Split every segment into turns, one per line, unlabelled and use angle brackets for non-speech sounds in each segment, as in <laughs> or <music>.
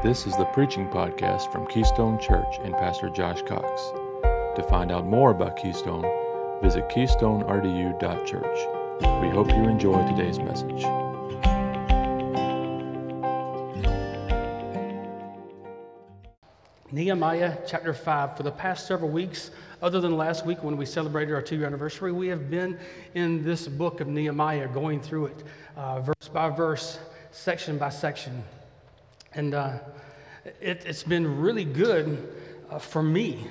This is the preaching podcast from Keystone Church and Pastor Josh Cox. To find out more about Keystone, visit keystonerdu.church. We hope you enjoy today's message.
Nehemiah chapter 5. For the past several weeks, other than last week when we celebrated our two year anniversary, we have been in this book of Nehemiah, going through it uh, verse by verse, section by section. And uh, it, has been really good uh, for me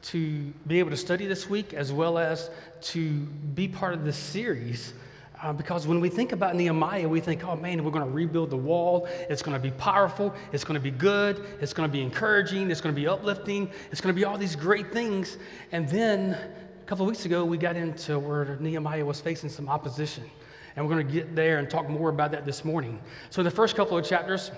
to be able to study this week as well as to be part of this series uh, because when we think about Nehemiah, we think, oh man, we're going to rebuild the wall. It's going to be powerful. It's going to be good. It's going to be encouraging. It's going to be uplifting. It's going to be all these great things. And then a couple of weeks ago, we got into where Nehemiah was facing some opposition. And we're going to get there and talk more about that this morning. So, the first couple of chapters,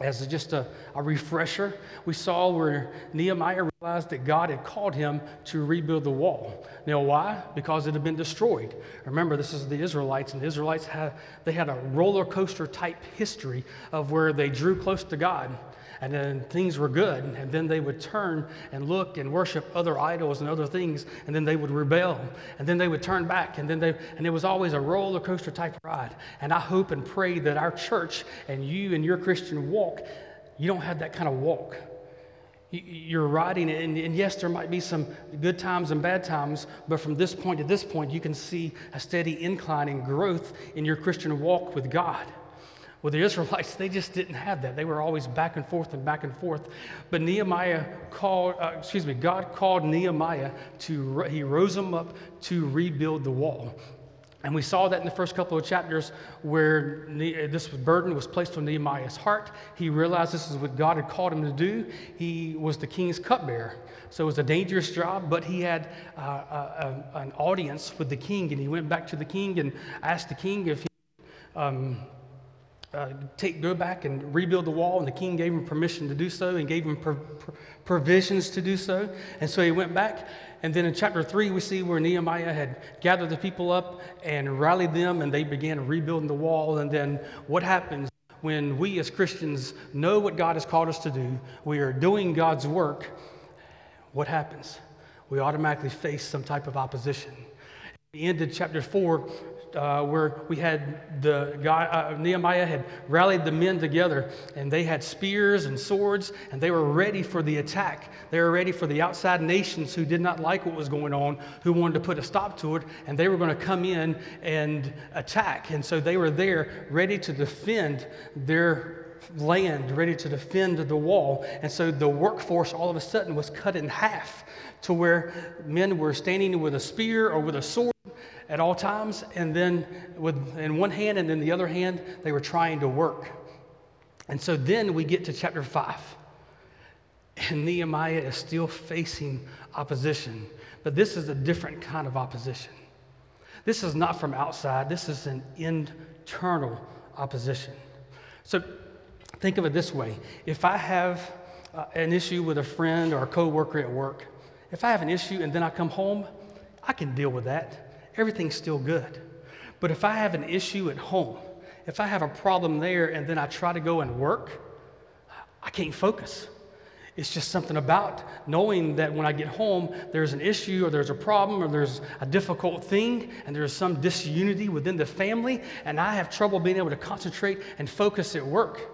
as just a, a, refresher, we saw where Nehemiah realized that God had called him to rebuild the wall. Now, why? Because it had been destroyed. Remember, this is the Israelites, and the Israelites had they had a roller coaster type history of where they drew close to God and then things were good, and then they would turn and look and worship other idols and other things, and then they would rebel, and then they would turn back, and then they, and it was always a roller coaster type ride. And I hope and pray that our church and you and your Christian walk, you don't have that kind of walk. You're riding, and, and yes, there might be some good times and bad times, but from this point to this point, you can see a steady incline in growth in your Christian walk with God. Well, the Israelites, they just didn't have that. They were always back and forth and back and forth. But Nehemiah called, uh, excuse me, God called Nehemiah to, he rose him up to rebuild the wall. And we saw that in the first couple of chapters where this burden was placed on Nehemiah's heart. He realized this is what God had called him to do. He was the king's cupbearer. So it was a dangerous job, but he had uh, a, a, an audience with the king. And he went back to the king and asked the king if he. Um, uh, take, go back and rebuild the wall, and the king gave him permission to do so and gave him pro- pro- provisions to do so. And so he went back. And then in chapter 3, we see where Nehemiah had gathered the people up and rallied them, and they began rebuilding the wall. And then what happens when we as Christians know what God has called us to do, we are doing God's work, what happens? We automatically face some type of opposition. At the end of chapter 4, uh, where we had the guy, uh, Nehemiah had rallied the men together, and they had spears and swords, and they were ready for the attack. They were ready for the outside nations who did not like what was going on, who wanted to put a stop to it, and they were going to come in and attack. And so they were there ready to defend their land, ready to defend the wall. And so the workforce all of a sudden was cut in half to where men were standing with a spear or with a sword at all times, and then with in one hand and then the other hand, they were trying to work. And so then we get to chapter five, and Nehemiah is still facing opposition, but this is a different kind of opposition. This is not from outside, this is an internal opposition. So think of it this way if I have uh, an issue with a friend or a coworker at work, if I have an issue and then I come home, I can deal with that everything's still good. But if I have an issue at home, if I have a problem there and then I try to go and work, I can't focus. It's just something about knowing that when I get home, there's an issue or there's a problem or there's a difficult thing and there's some disunity within the family, and I have trouble being able to concentrate and focus at work.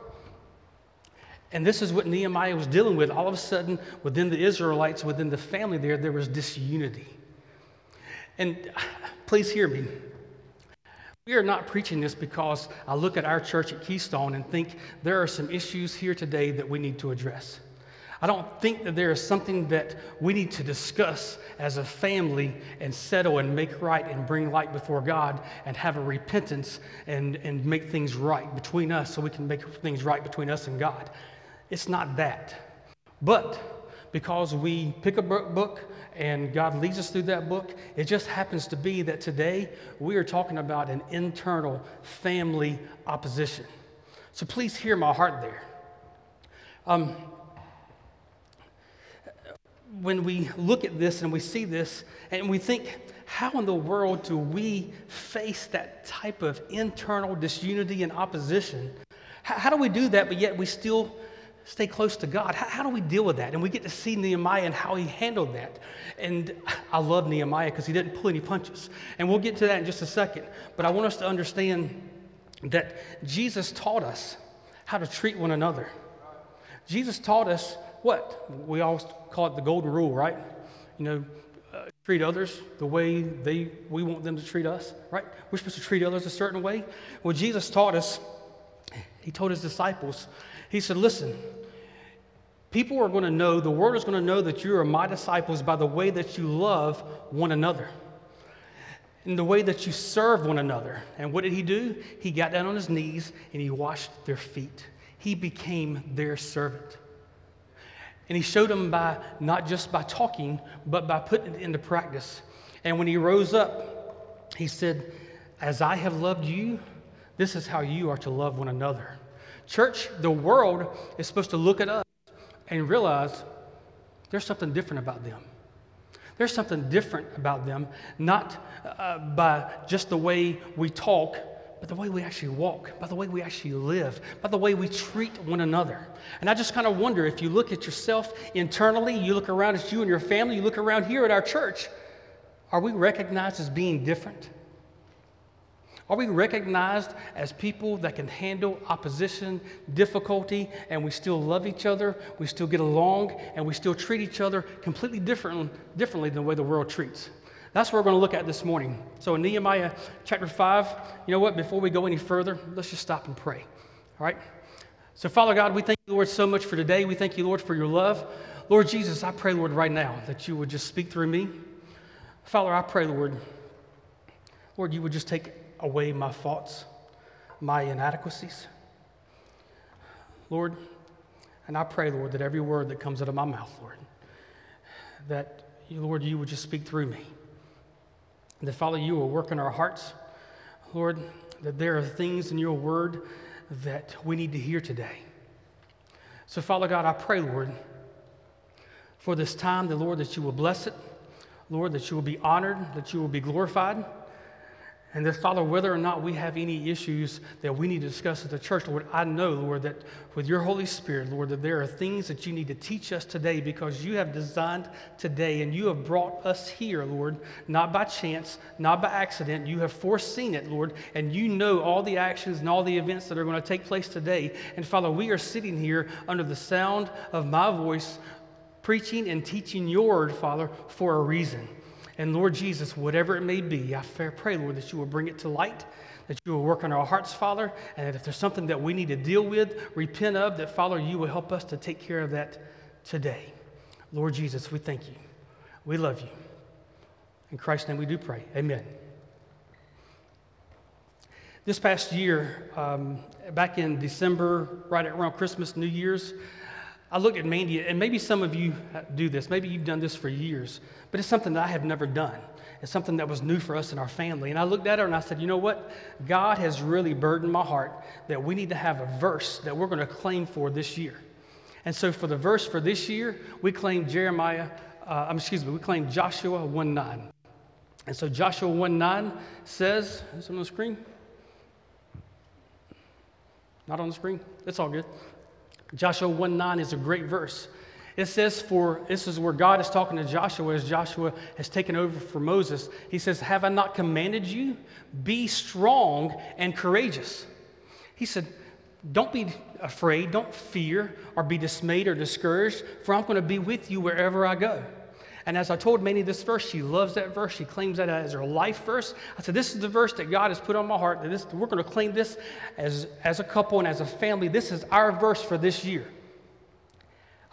And this is what Nehemiah was dealing with. All of a sudden, within the Israelites, within the family there, there was disunity. And <sighs> please hear me. We are not preaching this because I look at our church at Keystone and think there are some issues here today that we need to address. I don't think that there is something that we need to discuss as a family and settle and make right and bring light before God and have a repentance and, and make things right between us so we can make things right between us and God. It's not that. But because we pick a book and God leads us through that book. It just happens to be that today we are talking about an internal family opposition. So please hear my heart there. Um, when we look at this and we see this and we think, how in the world do we face that type of internal disunity and opposition? How, how do we do that, but yet we still stay close to God. How, how, do we deal with that? And we get to see Nehemiah and how he handled that. And I love Nehemiah because he didn't pull any punches. And we'll get to that in just a second. But I want us to understand that Jesus taught us how to treat one another. Jesus taught us what? We always call it the golden rule, right? You know, uh, treat others the way they, we want them to treat us, right? We're supposed to treat others a certain way. Well, Jesus taught us, he told his disciples, he said, listen, people are going to know, the world is going to know that you are my disciples by the way that you love one another and the way that you serve one another. And what did he do? He got down on his knees and he washed their feet. He became their servant. And he showed them by not just by talking, but by putting it into practice. And when he rose up, he said, As I have loved you, this is how you are to love one another. Church, the world is supposed to look at us and realize there's something different about them. There's something different about them, not uh, by just the way we talk, but the way we actually walk, by the way we actually live, by the way we treat one another. And I just kind of wonder if you look at yourself internally, you look around at you and your family, you look around here at our church, are we recognized as being different? Are we recognized as people that can handle opposition, difficulty, and we still love each other, we still get along, and we still treat each other completely different, differently than the way the world treats? That's what we're going to look at this morning. So, in Nehemiah chapter 5, you know what? Before we go any further, let's just stop and pray. All right? So, Father God, we thank you, Lord, so much for today. We thank you, Lord, for your love. Lord Jesus, I pray, Lord, right now that you would just speak through me. Father, I pray, Lord, Lord, you would just take away my faults, my inadequacies. Lord, and I pray, Lord, that every word that comes out of my mouth, Lord, that, Lord, you would just speak through me. That, Father, you will work in our hearts. Lord, that there are things in your word that we need to hear today. So, Father God, I pray, Lord, for this time, the Lord, that you will bless it. Lord, that you will be honored, that you will be glorified. And that, Father, whether or not we have any issues that we need to discuss at the church, Lord, I know, Lord, that with your Holy Spirit, Lord, that there are things that you need to teach us today because you have designed today and you have brought us here, Lord, not by chance, not by accident. You have foreseen it, Lord, and you know all the actions and all the events that are going to take place today. And, Father, we are sitting here under the sound of my voice, preaching and teaching your word, Father, for a reason. And Lord Jesus, whatever it may be, I pray, Lord, that you will bring it to light, that you will work on our hearts, Father, and that if there's something that we need to deal with, repent of, that, Father, you will help us to take care of that today. Lord Jesus, we thank you. We love you. In Christ's name we do pray. Amen. This past year, um, back in December, right around Christmas, New Year's, I looked at Mandy, and maybe some of you do this. Maybe you've done this for years, but it's something that I have never done. It's something that was new for us in our family. And I looked at her and I said, you know what? God has really burdened my heart that we need to have a verse that we're going to claim for this year. And so for the verse for this year, we claim Jeremiah, uh, um, excuse me, we claim Joshua 1 9. And so Joshua 1 9 says, is it on the screen? Not on the screen? It's all good. Joshua 1 9 is a great verse. It says, for this is where God is talking to Joshua as Joshua has taken over for Moses. He says, Have I not commanded you? Be strong and courageous. He said, Don't be afraid, don't fear, or be dismayed or discouraged, for I'm going to be with you wherever I go. And as I told Mandy this verse, she loves that verse. She claims that as her life verse. I said, This is the verse that God has put on my heart. That this, we're going to claim this as, as a couple and as a family. This is our verse for this year.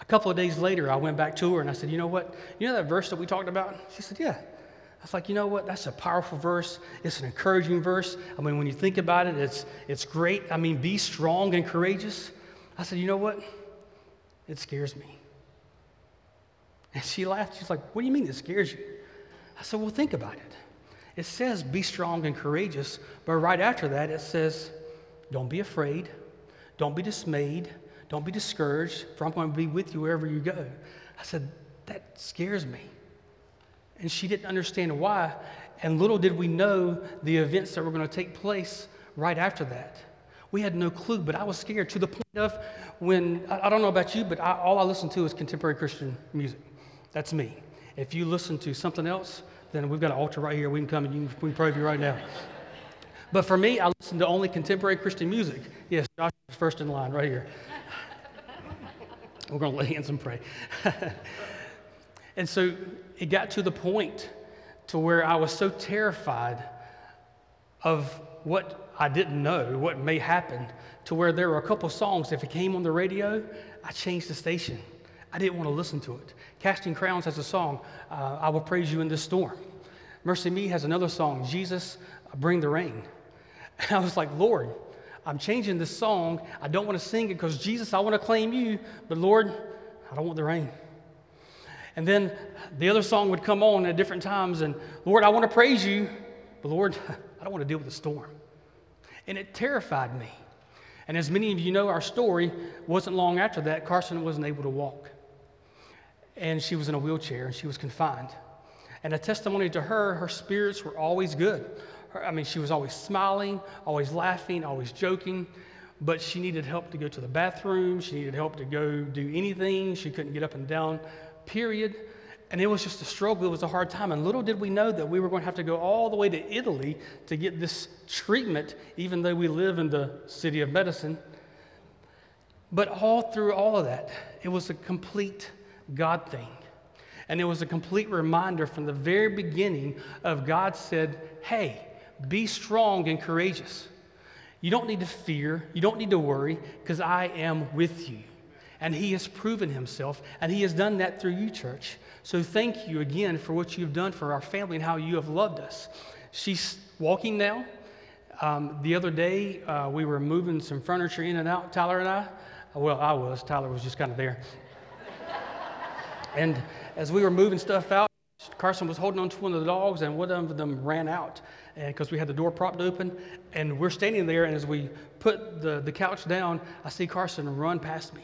A couple of days later, I went back to her and I said, You know what? You know that verse that we talked about? She said, Yeah. I was like, You know what? That's a powerful verse. It's an encouraging verse. I mean, when you think about it, it's, it's great. I mean, be strong and courageous. I said, You know what? It scares me. And she laughed. She's like, What do you mean it scares you? I said, Well, think about it. It says, Be strong and courageous, but right after that, it says, Don't be afraid, don't be dismayed, don't be discouraged, for I'm going to be with you wherever you go. I said, That scares me. And she didn't understand why. And little did we know the events that were going to take place right after that. We had no clue, but I was scared to the point of when, I don't know about you, but I, all I listen to is contemporary Christian music. That's me. If you listen to something else, then we've got an altar right here. We can come and you, we can pray for you right now. But for me, I listen to only contemporary Christian music. Yes, Josh is first in line right here. We're going to lay hands and pray. <laughs> and so it got to the point to where I was so terrified of what I didn't know, what may happen, to where there were a couple songs, if it came on the radio, I changed the station. I didn't want to listen to it. Casting Crowns has a song, uh, I Will Praise You in This Storm. MercyMe has another song, Jesus, Bring the Rain. And I was like, Lord, I'm changing this song. I don't want to sing it because Jesus, I want to claim you, but Lord, I don't want the rain. And then the other song would come on at different times, and Lord, I want to praise you, but Lord, <laughs> I don't want to deal with the storm. And it terrified me. And as many of you know, our story wasn't long after that, Carson wasn't able to walk. And she was in a wheelchair and she was confined. And a testimony to her, her spirits were always good. Her, I mean, she was always smiling, always laughing, always joking, but she needed help to go to the bathroom. She needed help to go do anything. She couldn't get up and down, period. And it was just a struggle. It was a hard time. And little did we know that we were going to have to go all the way to Italy to get this treatment, even though we live in the city of medicine. But all through all of that, it was a complete God thing. And it was a complete reminder from the very beginning of God said, Hey, be strong and courageous. You don't need to fear, you don't need to worry, because I am with you. And He has proven Himself, and He has done that through you, church. So thank you again for what you've done for our family and how you have loved us. She's walking now. Um, the other day, uh, we were moving some furniture in and out, Tyler and I. Well, I was, Tyler was just kind of there. And as we were moving stuff out, Carson was holding on to one of the dogs, and one of them ran out eh, because we had the door propped open. And we're standing there, and as we put the, the couch down, I see Carson run past me.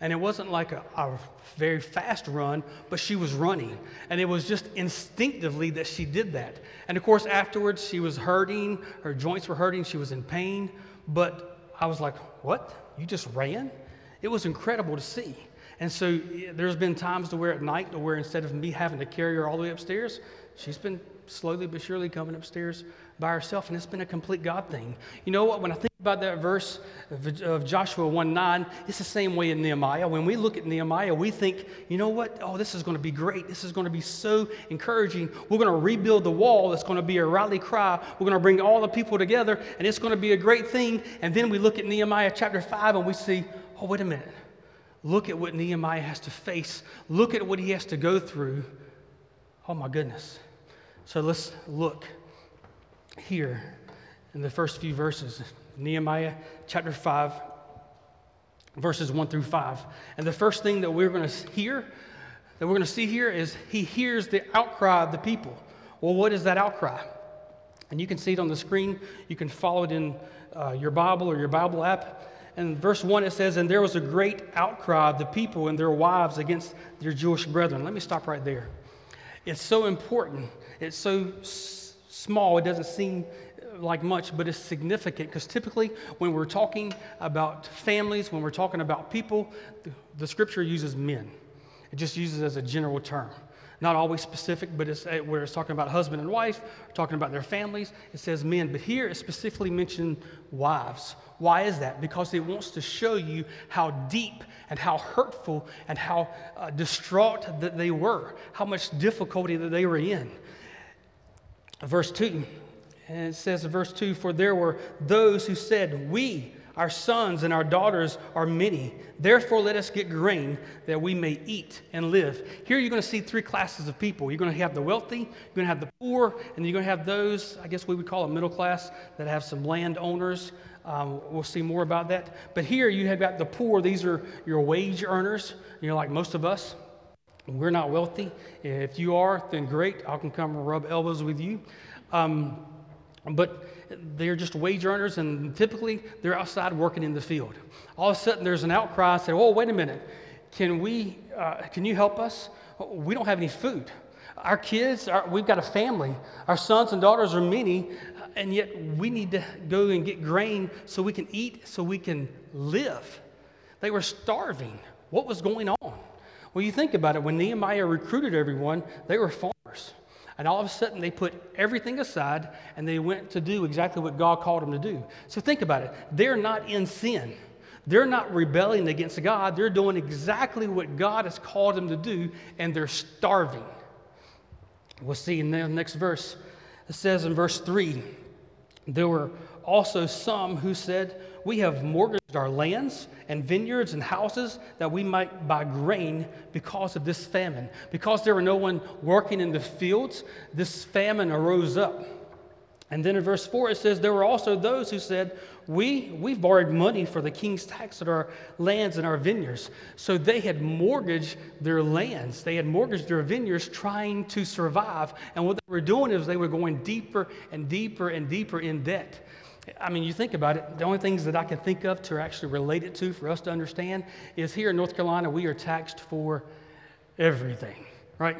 And it wasn't like a, a, very fast run, but she was running. And it was just instinctively that she did that. And of course, afterwards, she was hurting, her joints were hurting, she was in pain. But I was like, What? You just ran? It was incredible to see. And so there's been times to where at night, to where instead of me having to carry her all the way upstairs, she's been slowly but surely coming upstairs by herself, and it's been a complete God thing. You know what? When I think about that verse of Joshua 1 9, it's the same way in Nehemiah. When we look at Nehemiah, we think, you know what? Oh, this is going to be great. This is going to be so encouraging. We're going to rebuild the wall. It's going to be a rally cry. We're going to bring all the people together, and it's going to be a great thing. And then we look at Nehemiah chapter 5 and we see, oh, wait a minute. Look at what Nehemiah has to face. Look at what he has to go through. Oh, my goodness. So let's look here in the first few verses Nehemiah chapter 5, verses 1 through 5. And the first thing that we're going to hear, that we're going to see here, is he hears the outcry of the people. Well, what is that outcry? And you can see it on the screen. You can follow it in uh, your Bible or your Bible app. And verse 1 it says, And there was a great outcry of the people and their wives against their Jewish brethren. Let me stop right there. It's so important it's so s- small, it doesn't seem like much, but it's significant because typically when we're talking about families, when we're talking about people, the, the scripture uses men. It just uses as a general term. Not always specific, but it's uh, where it's talking about husband and wife, talking about their families, it says men. But here it specifically mentioned wives. Why is that? Because it wants to show you how deep and how hurtful and how uh, distraught that they were, how much difficulty that they were in verse 2. And it says in verse 2 For there were those who said, We, our sons and our daughters, are many. Therefore, let us get grain that we may eat and live. Here you're going to see three classes of people. You're going to have the wealthy, you're going to have the poor, and you're going to have those, I guess we would call them middle class, that have some landowners. Um, we'll see more about that. But here you have got the poor. These are your wage earners, you know, like most of us. We're not wealthy. If you are, then great. I can come rub elbows with you. Um, but they're just wage earners, and typically they're outside working in the field. All of a sudden, there's an outcry. I say, "Oh, wait a minute! Can we? Uh, can you help us? We don't have any food. Our kids, our, we've got a family. Our sons and daughters are many. and yet we need to go and get grain so we can eat, so we can live. They were starving. What was going on? Well, you think about it, when Nehemiah recruited everyone, they were farmers. And all of a sudden, they put everything aside and they went to do exactly what God called them to do. So think about it. They're not in sin. They're not rebelling against God. They're doing exactly what God has called them to do, and they're starving. We'll see in the next verse. It says in verse 3 there were also some who said, We have mortgaged our lands and vineyards and houses that we might buy grain because of this famine. Because there were no one working in the fields, this famine arose up. And then in verse 4, it says, There were also those who said, we, We've borrowed money for the king's tax at our lands and our vineyards. So they had mortgaged their lands, they had mortgaged their vineyards trying to survive. And what they were doing is they were going deeper and deeper and deeper in debt. I mean, you think about it, the only things that I can think of to actually relate it to for us to understand is here in North Carolina, we are taxed for everything, right?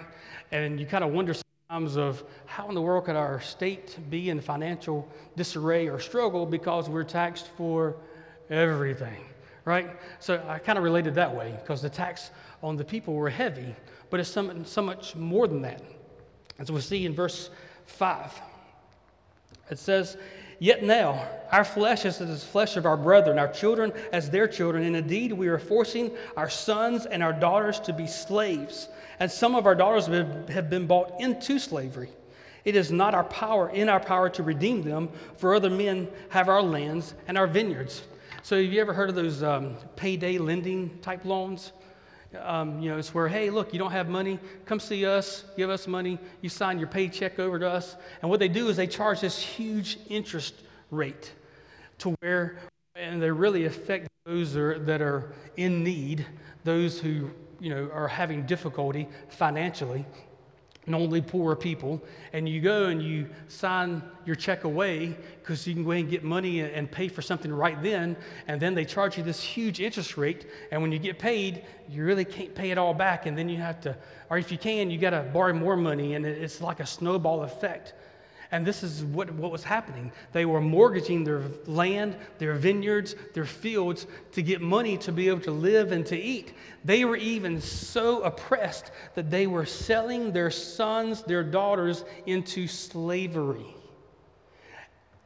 And you kind of wonder sometimes of how in the world could our state be in financial disarray or struggle because we're taxed for everything, right? So I kind of related that way because the tax on the people were heavy, but it's so, so much more than that. As we see in verse 5, it says, Yet now, our flesh is the flesh of our brethren, our children as their children, and indeed we are forcing our sons and our daughters to be slaves, and some of our daughters have been bought into slavery. It is not our power, in our power to redeem them, for other men have our lands and our vineyards. So, have you ever heard of those um, payday lending type loans? Um, you know, it's where, hey, look, you don't have money, come see us, give us money, you sign your paycheck over to us. And what they do is they charge this huge interest rate to where, and they really affect those are, that are in need, those who, you know, are having difficulty financially and only poor people, and you go and you sign your check away because you can go and get money and pay for something right then, and then they charge you this huge interest rate, and when you get paid, you really can't pay it all back, and then you have to, or if you can, you got to borrow more money, and it's like a snowball effect. And this is what, what was happening. They were mortgaging their land, their vineyards, their fields to get money to be able to live and to eat. They were even so oppressed that they were selling their sons, their daughters into slavery.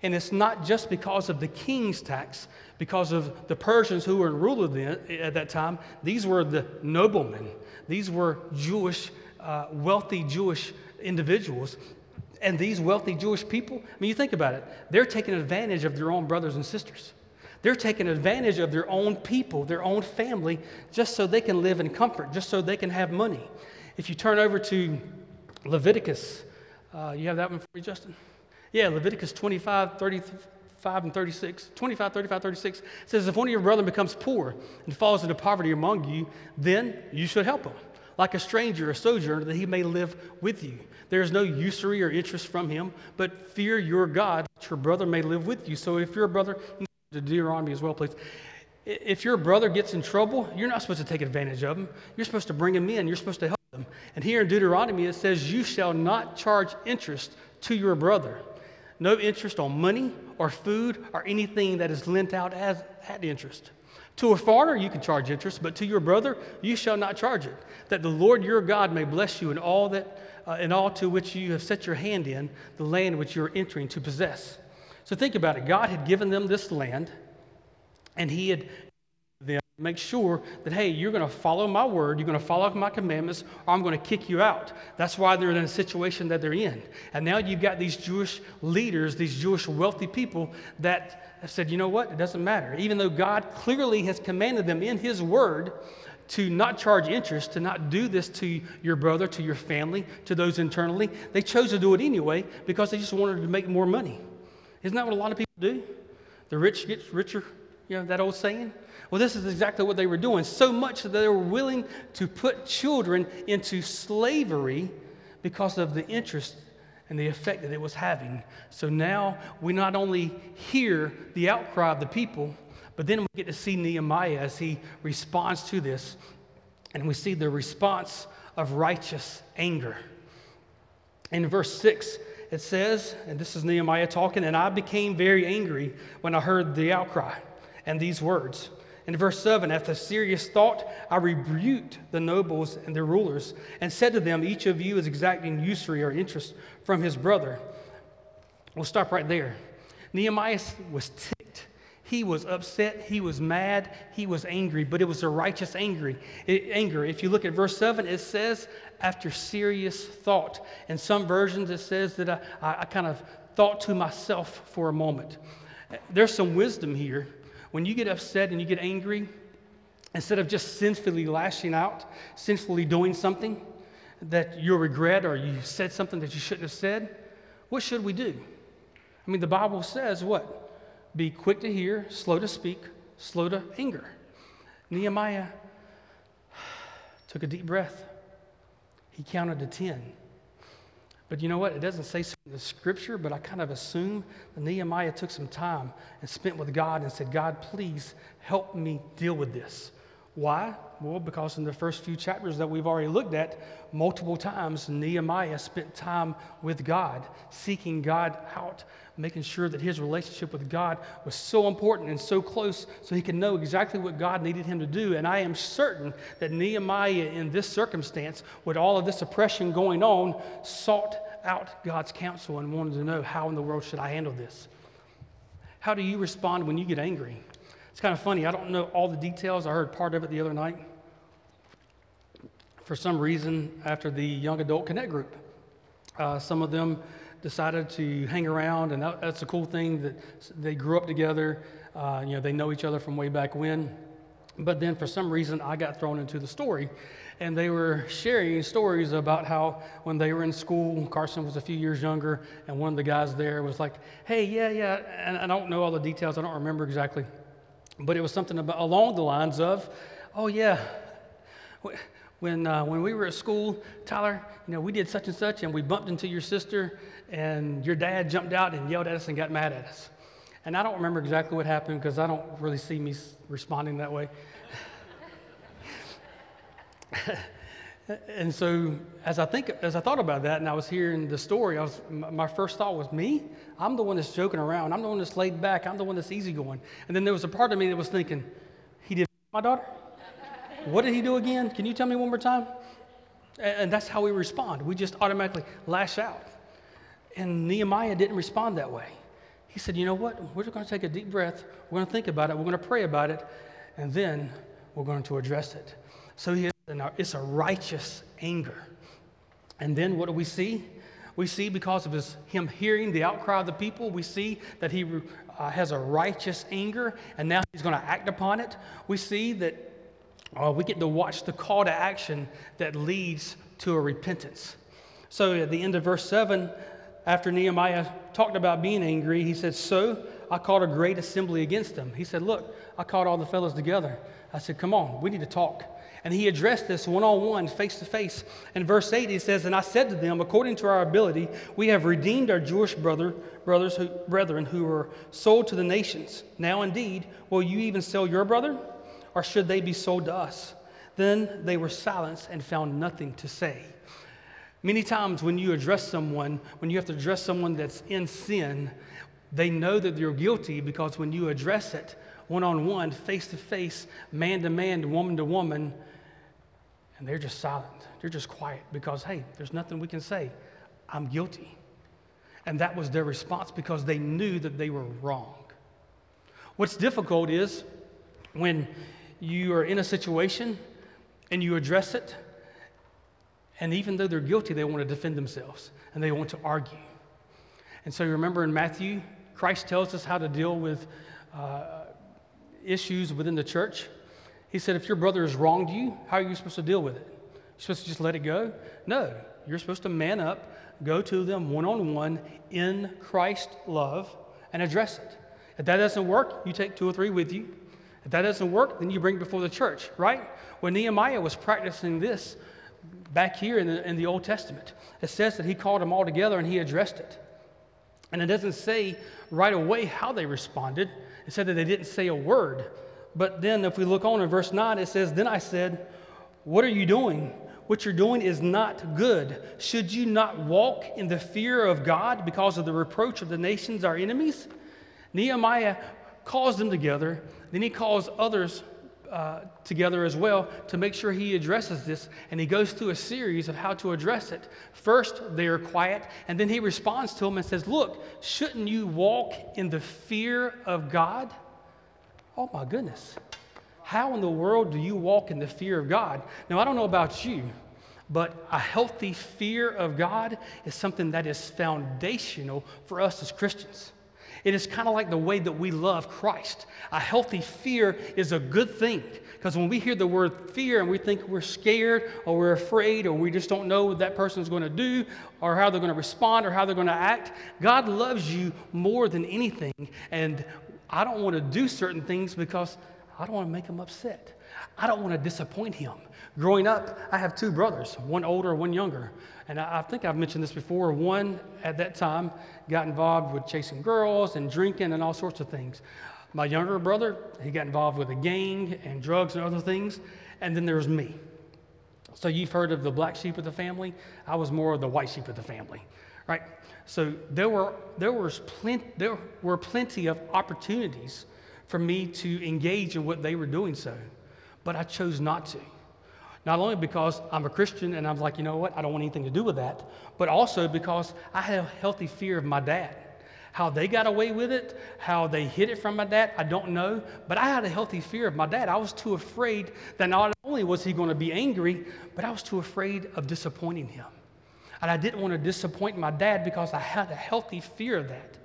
And it's not just because of the king's tax, because of the Persians who were in rule at that time. These were the noblemen, these were Jewish, uh, wealthy Jewish individuals and these wealthy Jewish people, I mean, you think about it, they're taking advantage of their own brothers and sisters. They're taking advantage of their own people, their own family, just so they can live in comfort, just so they can have money. If you turn over to Leviticus, uh, you have that one for me, Justin? Yeah, Leviticus 25, 35 and 36, 25, 35, 36 says, If one of your brethren becomes poor and falls into poverty among you, then you should help him, like a stranger, a sojourner, that he may live with you. There is no usury or interest from him, but fear your God, that your brother may live with you. So if your brother, to Deuteronomy as well, please. If your brother gets in trouble, you're not supposed to take advantage of him. You're supposed to bring him in. You're supposed to help him. And here in Deuteronomy, it says, You shall not charge interest to your brother. No interest on money or food or anything that is lent out as at interest. To a foreigner, you can charge interest, but to your brother, you shall not charge it, that the Lord your God may bless you in all that uh, in all to which you have set your hand in, the land which you're entering to possess. So think about it. God had given them this land, and He had make sure that, hey, you're going to follow my word, you're going to follow my commandments, or I'm going to kick you out. That's why they're in a situation that they're in. And now you've got these Jewish leaders, these Jewish wealthy people that said, you know what? It doesn't matter. Even though God clearly has commanded them in His word to not charge interest, to not do this to your brother, to your family, to those internally. They chose to do it anyway because they just wanted to make more money. Isn't that what a lot of people do? The rich gets richer, you know, that old saying? Well, this is exactly what they were doing, so much that they were willing to put children into slavery because of the interest and the effect that it was having. So now we not only hear the outcry of the people, but then we get to see Nehemiah as he responds to this, and we see the response of righteous anger. In verse 6, it says, and this is Nehemiah talking, and I became very angry when I heard the outcry and these words. In verse 7, after serious thought, I rebuked the nobles and their rulers and said to them, Each of you is exacting usury or interest from his brother. We'll stop right there. Nehemiah was ticked. He was upset. He was mad. He was angry, but it was a righteous angry, anger. If you look at verse 7, it says, after serious thought. In some versions, it says that I, I kind of thought to myself for a moment. There's some wisdom here when you get upset and you get angry, instead of just sinfully lashing out, sinfully doing something that you regret or you said something that you shouldn't have said, what should we do? I mean, the Bible says what? Be quick to hear, slow to speak, slow to anger. Nehemiah took a deep breath. He counted to 10. But you know what? It doesn't say the scripture, but I kind of assume that Nehemiah took some time and spent with God and said, God, please help me deal with this. Why? Well, because in the first few chapters that we've already looked at, multiple times Nehemiah spent time with God, seeking God out, making sure that his relationship with God was so important and so close so he could know exactly what God needed him to do. And I am certain that Nehemiah, in this circumstance, with all of this oppression going on, sought out God's counsel and wanted to know how in the world should I handle this. How do you respond when you get angry? It's kind of funny. I don't know all the details. I heard part of it the other night. For some reason, after the Young Adult Connect group, uh, some of them decided to hang around, and that, that's a cool thing that they grew up together. Uh, you know, they know each other from way back when. But then, for some reason, I got thrown into the story, and they were sharing stories about how when they were in school, Carson was a few years younger, and one of the guys there was like, "Hey, yeah, yeah," and I don't know all the details. I don't remember exactly but it was something about, along the lines of, oh, yeah, when, uh, when we were at school, Tyler, you know, we did such and such, and we bumped into your sister, and your dad jumped out and yelled at us and got mad at us. And I don't remember exactly what happened because I don't really see me responding that way. <laughs> and so as I think, as I thought about that, and I was hearing the story, I was, my first thought was me. I'm the one that's joking around. I'm the one that's laid back. I'm the one that's easygoing. And then there was a part of me that was thinking, he did my daughter. What did he do again? Can you tell me one more time? And that's how we respond. We just automatically lash out. And Nehemiah didn't respond that way. He said, You know what? We're just going to take a deep breath. We're going to think about it. We're going to pray about it. And then we're going to address it. So it's a righteous anger. And then what do we see? We see because of his, him hearing the outcry of the people, we see that he uh, has a righteous anger, and now he's going to act upon it. We see that uh, we get to watch the call to action that leads to a repentance. So at the end of verse 7, after Nehemiah talked about being angry, he said, So I called a great assembly against them. He said, Look, I called all the fellows together. I said, Come on, we need to talk. And he addressed this one on one, face to face. In verse 8, he says, And I said to them, According to our ability, we have redeemed our Jewish brother, brothers who, brethren who were sold to the nations. Now, indeed, will you even sell your brother? Or should they be sold to us? Then they were silenced and found nothing to say. Many times, when you address someone, when you have to address someone that's in sin, they know that they're guilty because when you address it one on one, face to face, man to man, woman to woman, and they're just silent. They're just quiet because, hey, there's nothing we can say. I'm guilty. And that was their response because they knew that they were wrong. What's difficult is when you are in a situation and you address it, and even though they're guilty, they want to defend themselves and they want to argue. And so you remember in Matthew, Christ tells us how to deal with uh, issues within the church. He said, if your brother has wronged you, how are you supposed to deal with it? You're supposed to just let it go? No. You're supposed to man up, go to them one on one in Christ love, and address it. If that doesn't work, you take two or three with you. If that doesn't work, then you bring it before the church, right? When Nehemiah was practicing this back here in the, in the Old Testament, it says that he called them all together and he addressed it. And it doesn't say right away how they responded, it said that they didn't say a word. But then, if we look on in verse 9, it says, Then I said, What are you doing? What you're doing is not good. Should you not walk in the fear of God because of the reproach of the nations, our enemies? Nehemiah calls them together. Then he calls others uh, together as well to make sure he addresses this. And he goes through a series of how to address it. First, they are quiet, and then he responds to them and says, Look, shouldn't you walk in the fear of God? Oh my goodness. How in the world do you walk in the fear of God? Now, I don't know about you, but a healthy fear of God is something that is foundational for us as Christians. It is kind of like the way that we love Christ. A healthy fear is a good thing because when we hear the word fear and we think we're scared or we're afraid or we just don't know what that person is going to do or how they're going to respond or how they're going to act, God loves you more than anything. And I don't want to do certain things because I don't want to make him upset. I don't want to disappoint him. Growing up, I have two brothers, one older, one younger. And I, I, think I've mentioned this before. One at that time got involved with chasing girls and drinking and all sorts of things. My younger brother, he got involved with a gang and drugs and other things. And then there was me. So you've heard of the black sheep of the family. I was more of the white sheep of the family, right? So there were, there, was plenty, there were plenty of opportunities for me to engage in what they were doing so, but I chose not to. Not only because I'm a Christian and I'm like, you know what, I don't want anything to do with that, but also because I had a healthy fear of my dad. How they got away with it, how they hid it from my dad, I don't know. But I had a healthy fear of my dad. I was too afraid that not only was he going to be angry, but I was too afraid of disappointing him. And I didn't want to disappoint my dad because I had a healthy fear of that.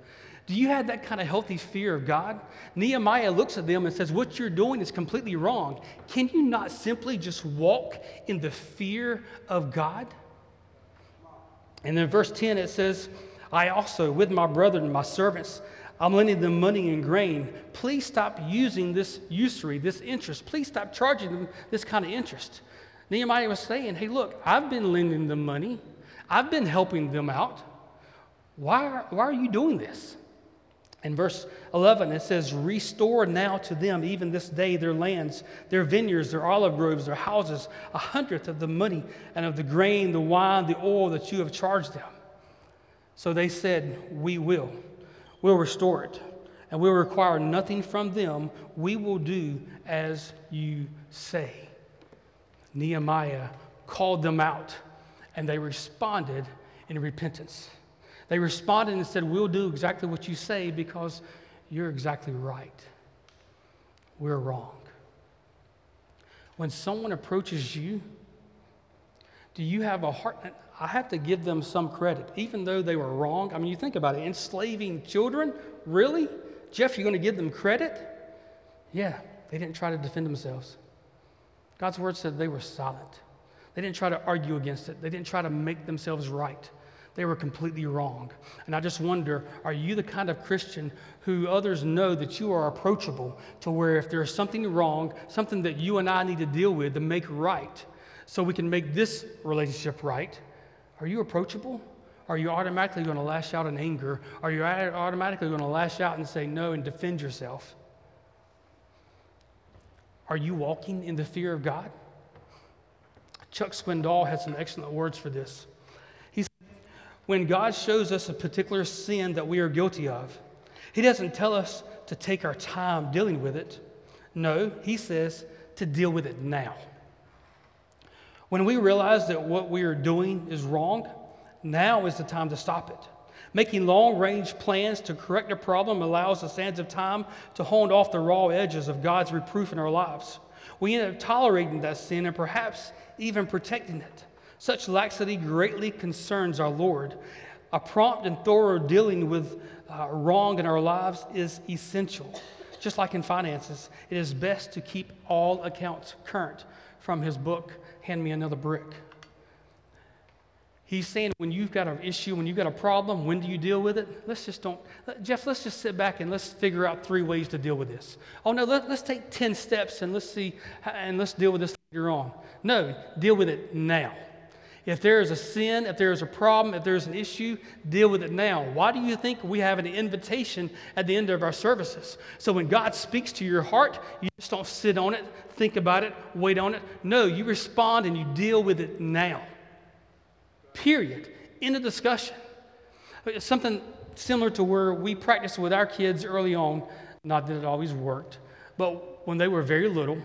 Do you have that kind of healthy fear of God? Nehemiah looks at them and says, What you're doing is completely wrong. Can you not simply just walk in the fear of God? And then verse 10 it says, I also, with my brethren, my servants, I'm lending them money and grain. Please stop using this usury, this interest. Please stop charging them this kind of interest. Nehemiah was saying, Hey, look, I've been lending them money, I've been helping them out. Why are, why are you doing this? In verse 11, it says, Restore now to them, even this day, their lands, their vineyards, their olive groves, their houses, a hundredth of the money and of the grain, the wine, the oil that you have charged them. So they said, We will. We'll restore it, and we'll require nothing from them. We will do as you say. Nehemiah called them out, and they responded in repentance. They responded and said, We'll do exactly what you say because you're exactly right. We're wrong. When someone approaches you, do you have a heart? I have to give them some credit, even though they were wrong. I mean, you think about it enslaving children? Really? Jeff, you're going to give them credit? Yeah, they didn't try to defend themselves. God's word said they were silent. They didn't try to argue against it, they didn't try to make themselves right they were completely wrong. And I just wonder are you the kind of Christian who others know that you are approachable to where if there's something wrong, something that you and I need to deal with to make right, so we can make this relationship right, are you approachable? Are you automatically going to lash out in anger? Are you automatically going to lash out and say no and defend yourself? Are you walking in the fear of God? Chuck Swindoll had some excellent words for this when God shows us a particular sin that we are guilty of, He doesn't tell us to take our time dealing with it. No, He says to deal with it now. When we realize that what we are doing is wrong, now is the time to stop it. Making long range plans to correct a problem allows the sands of time to hone off the raw edges of God's reproof in our lives. We end up tolerating that sin and perhaps even protecting it. Such laxity greatly concerns our Lord. A prompt and thorough dealing with uh, wrong in our lives is essential. Just like in finances, it is best to keep all accounts current from his book, Hand Me Another Brick. He's saying when you've got an issue, when you've got a problem, when do you deal with it? Let's just don't, Jeff, let's just sit back and let's figure out three ways to deal with this. Oh no, let, us take 10 steps and let's see, and let's deal with this later on. No, deal with it now. If there is a sin, if there is a problem, if there's an issue, deal with it now. Why do you think we have an invitation at the end of our services? So when God speaks to your heart, you just don't sit on it, think about it, wait on it. No, you respond and you deal with it now. Period. End of discussion. Uh, something similar to where we practiced with our kids early on. Not that it always worked, but when they were very little,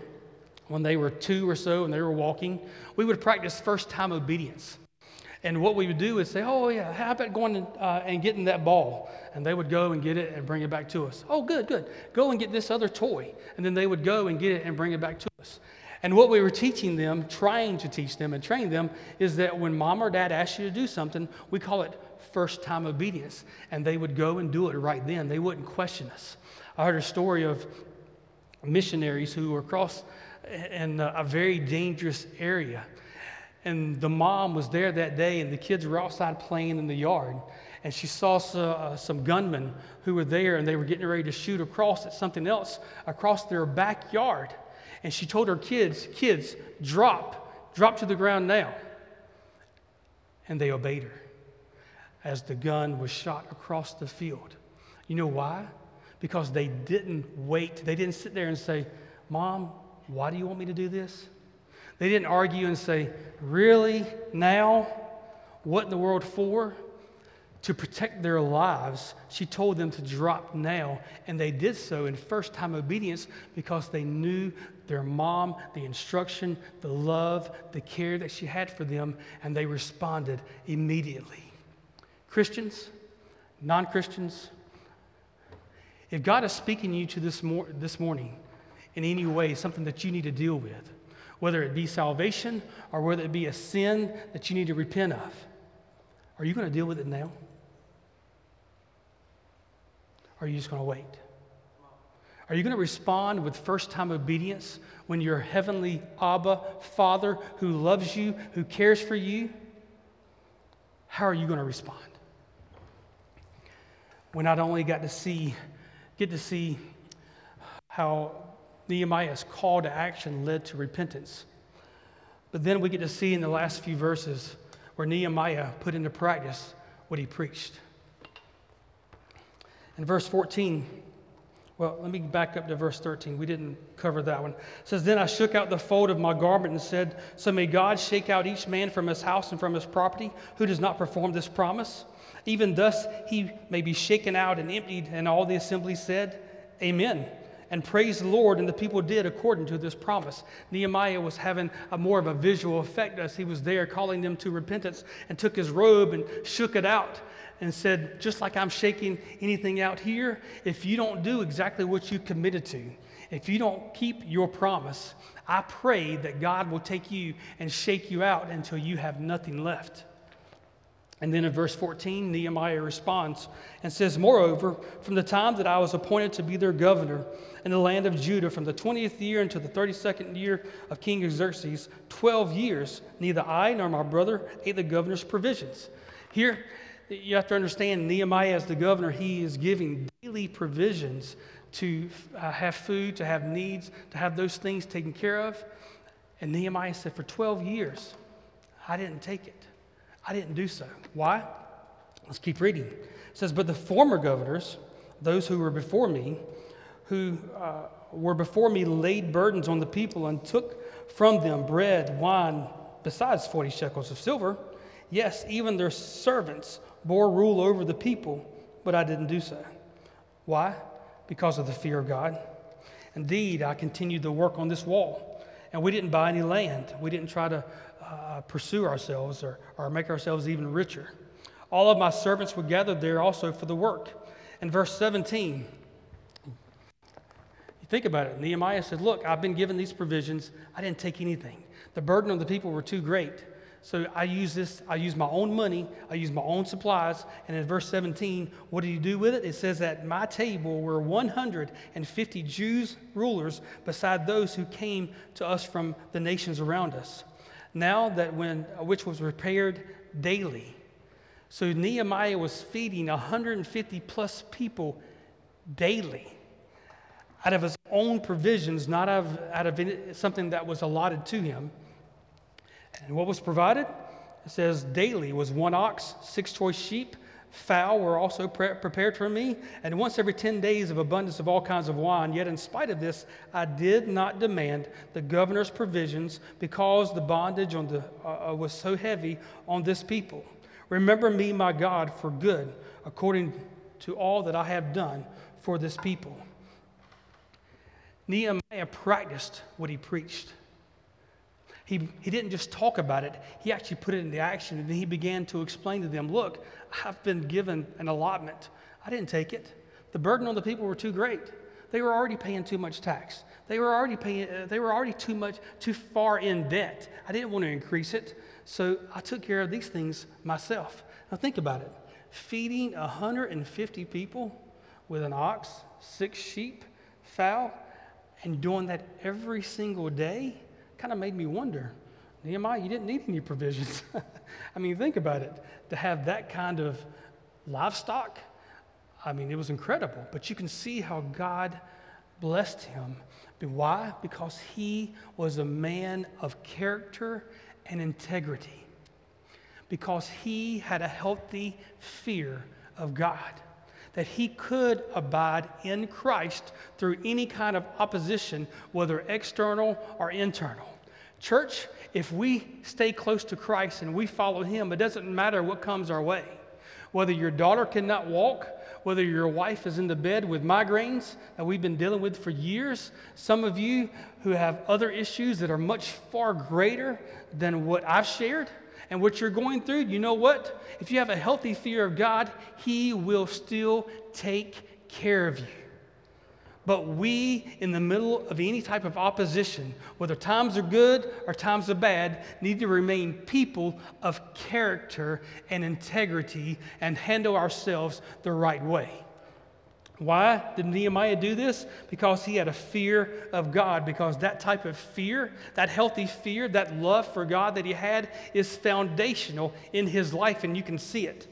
when they were two or so and they were walking, we would practice first time obedience. And what we would do is say, Oh, yeah, how about going and, uh, and getting that ball? And they would go and get it and bring it back to us. Oh, good, good. Go and get this other toy. And then they would go and get it and bring it back to us. And what we were teaching them, trying to teach them and train them, is that when mom or dad asks you to do something, we call it first time obedience. And they would go and do it right then. They wouldn't question us. I heard a story of missionaries who were across in a very dangerous area. And the mom was there that day, and the kids were outside playing in the yard. And she saw uh, some gunmen who were there, and they were getting ready to shoot across at something else across their backyard. And she told her kids, Kids, drop, drop to the ground now. And they obeyed her as the gun was shot across the field. You know why? Because they didn't wait. They didn't sit there and say, Mom, why do you want me to do this? They didn't argue and say, Really? Now? What in the world for? To protect their lives, she told them to drop now. And they did so in first time obedience because they knew their mom, the instruction, the love, the care that she had for them, and they responded immediately. Christians, non Christians, if God is speaking to you to this, mor- this morning, in any way something that you need to deal with, whether it be salvation or whether it be a sin that you need to repent of. Are you going to deal with it now? Or are you just going to wait? Are you going to respond with first time obedience when your heavenly Abba, Father, who loves you, who cares for you, how are you going to respond? We not only got to see, get to see how Nehemiah's call to action led to repentance. But then we get to see in the last few verses where Nehemiah put into practice what he preached. In verse 14, well, let me back up to verse 13. We didn't cover that one. It says, Then I shook out the fold of my garment and said, So may God shake out each man from his house and from his property who does not perform this promise. Even thus he may be shaken out and emptied. And all the assembly said, Amen and praised the Lord, and the people did according to this promise. Nehemiah was having a more of a visual effect as he was there calling them to repentance and took his robe and shook it out and said, Just like I'm shaking anything out here, if you don't do exactly what you committed to, if you don't keep your promise, I pray that God will take you and shake you out until you have nothing left. And then in verse 14, Nehemiah responds and says, Moreover, from the time that I was appointed to be their governor in the land of Judah, from the 20th year until the 32nd year of King Xerxes, 12 years, neither I nor my brother ate the governor's provisions. Here, you have to understand Nehemiah, as the governor, he is giving daily provisions to uh, have food, to have needs, to have those things taken care of. And Nehemiah said, For 12 years, I didn't take it. I didn't do so. Why? Let's keep reading. It says, But the former governors, those who were before me, who uh, were before me, laid burdens on the people and took from them bread, wine, besides 40 shekels of silver. Yes, even their servants bore rule over the people, but I didn't do so. Why? Because of the fear of God. Indeed, I continued the work on this wall, and we didn't buy any land. We didn't try to uh, pursue ourselves or, or make ourselves even richer. All of my servants were gathered there also for the work. In verse 17, you think about it. Nehemiah said, Look, I've been given these provisions. I didn't take anything. The burden of the people were too great. So I use this, I use my own money, I use my own supplies. And in verse 17, what did he do with it? It says, At my table were 150 Jews, rulers, beside those who came to us from the nations around us now that when which was repaired daily. So Nehemiah was feeding 150 plus people daily out of his own provisions, not out of, out of something that was allotted to him. And what was provided? It says, Daily was one ox, six choice sheep, fowl were also pre- prepared for me, and once every 10 days of abundance of all kinds of wine. Yet, in spite of this, I did not demand the governor's provisions because the bondage on the, uh, uh was so heavy on this people. Remember me, my God, for good, according to all that I have done for this people. Nehemiah practiced what he preached. He, he didn't just talk about it, he actually put it into action. And then he began to explain to them look, I've been given an allotment. I didn't take it. The burden on the people were too great. They were already paying too much tax. They were already paying, uh, they were already too much, too far in debt. I didn't want to increase it. So I took care of these things myself. Now think about it. Feeding 150 people with an ox, six sheep, fowl, and doing that every single day kind of made me wonder Nehemiah, you didn't need any provisions. <laughs> I mean, think about it. To have that kind of livestock, I mean, it was incredible. But you can see how God blessed him. Why? Because he was a man of character and integrity. Because he had a healthy fear of God that he could abide in Christ through any kind of opposition, whether external or internal. Church, if we stay close to Christ and we follow him, it doesn't matter what comes our way. Whether your daughter cannot walk, whether your wife is in the bed with migraines that we've been dealing with for years, some of you who have other issues that are much far greater than what I've shared and what you're going through, you know what? If you have a healthy fear of God, He will still take care of you. But we, in the middle of any type of opposition, whether times are good or times are bad, need to remain people of character and integrity and handle ourselves the right way. Why did Nehemiah do this? Because he had a fear of God. Because that type of fear, that healthy fear, that love for God that he had is foundational in his life, and you can see it.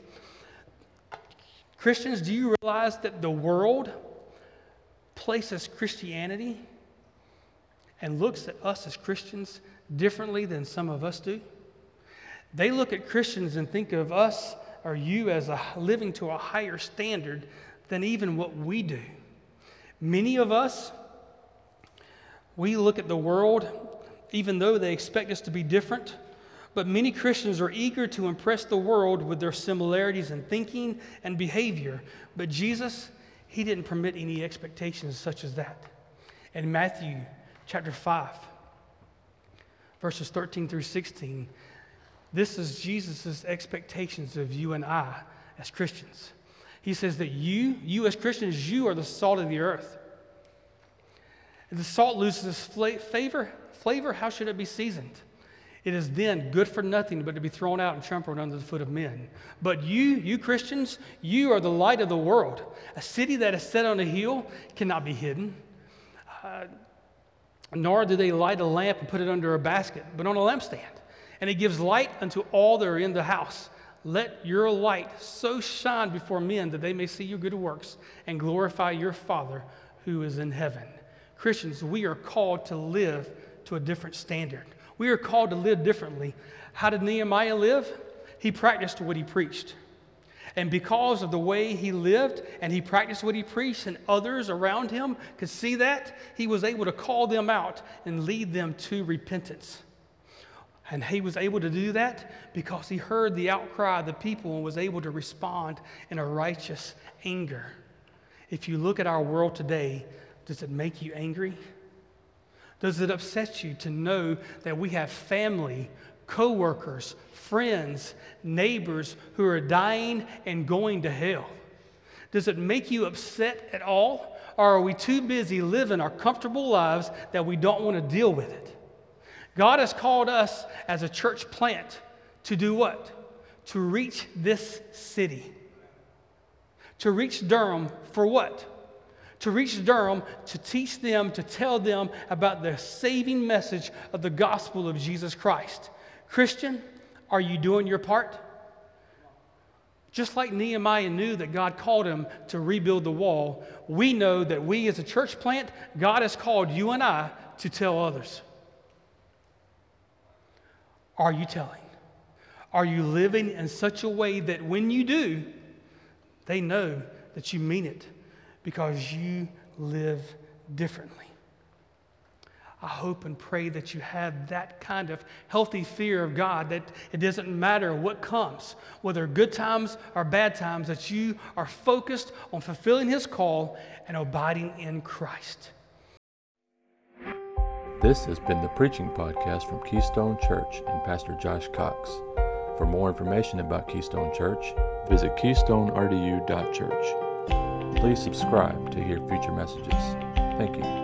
Christians, do you realize that the world places Christianity and looks at us as Christians differently than some of us do? They look at Christians and think of us or you as a, living to a higher standard than even what we do. Many of us, we look at the world, even though they expect us to be different, but many Christians are eager to impress the world with their similarities in thinking and behavior. But Jesus, He didn't permit any expectations such as that. In Matthew chapter 5, verses 13 through 16, this is Jesus' expectations of you and I as Christians. He says that you, you as Christians, you are the salt of the earth. If the salt loses its flavor, flavor, how should it be seasoned? It is then good for nothing but to be thrown out and trampled under the foot of men. But you, you Christians, you are the light of the world. A city that is set on a hill cannot be hidden. Uh, nor do they light a lamp and put it under a basket, but on a lampstand. And it gives light unto all that are in the house. Let your light so shine before men that they may see your good works and glorify your Father who is in heaven. Christians, we are called to live to a different standard. We are called to live differently. How did Nehemiah live? He practiced what he preached. And because of the way he lived and he practiced what he preached, and others around him could see that, he was able to call them out and lead them to repentance. And he was able to do that because he heard the outcry of the people and was able to respond in a righteous anger. If you look at our world today, does it make you angry? Does it upset you to know that we have family, coworkers, friends, neighbors who are dying and going to hell? Does it make you upset at all? Or are we too busy living our comfortable lives that we don't want to deal with it? God has called us as a church plant to do what? To reach this city. To reach Durham for what? To reach Durham to teach them, to tell them about the saving message of the gospel of Jesus Christ. Christian, are you doing your part? Just like Nehemiah knew that God called him to rebuild the wall, we know that we as a church plant, God has called you and I to tell others. Are you telling? Are you living in such a way that when you do, they know that you mean it because you live differently? I hope and pray that you have that kind of healthy fear of God, that it doesn't matter what comes, whether good times or bad times, that you are focused on fulfilling His call and abiding in Christ.
This has been the Preaching Podcast from Keystone Church and Pastor Josh Cox. For more information about Keystone Church, visit keystonerdu.church. Please subscribe to hear future messages. Thank you.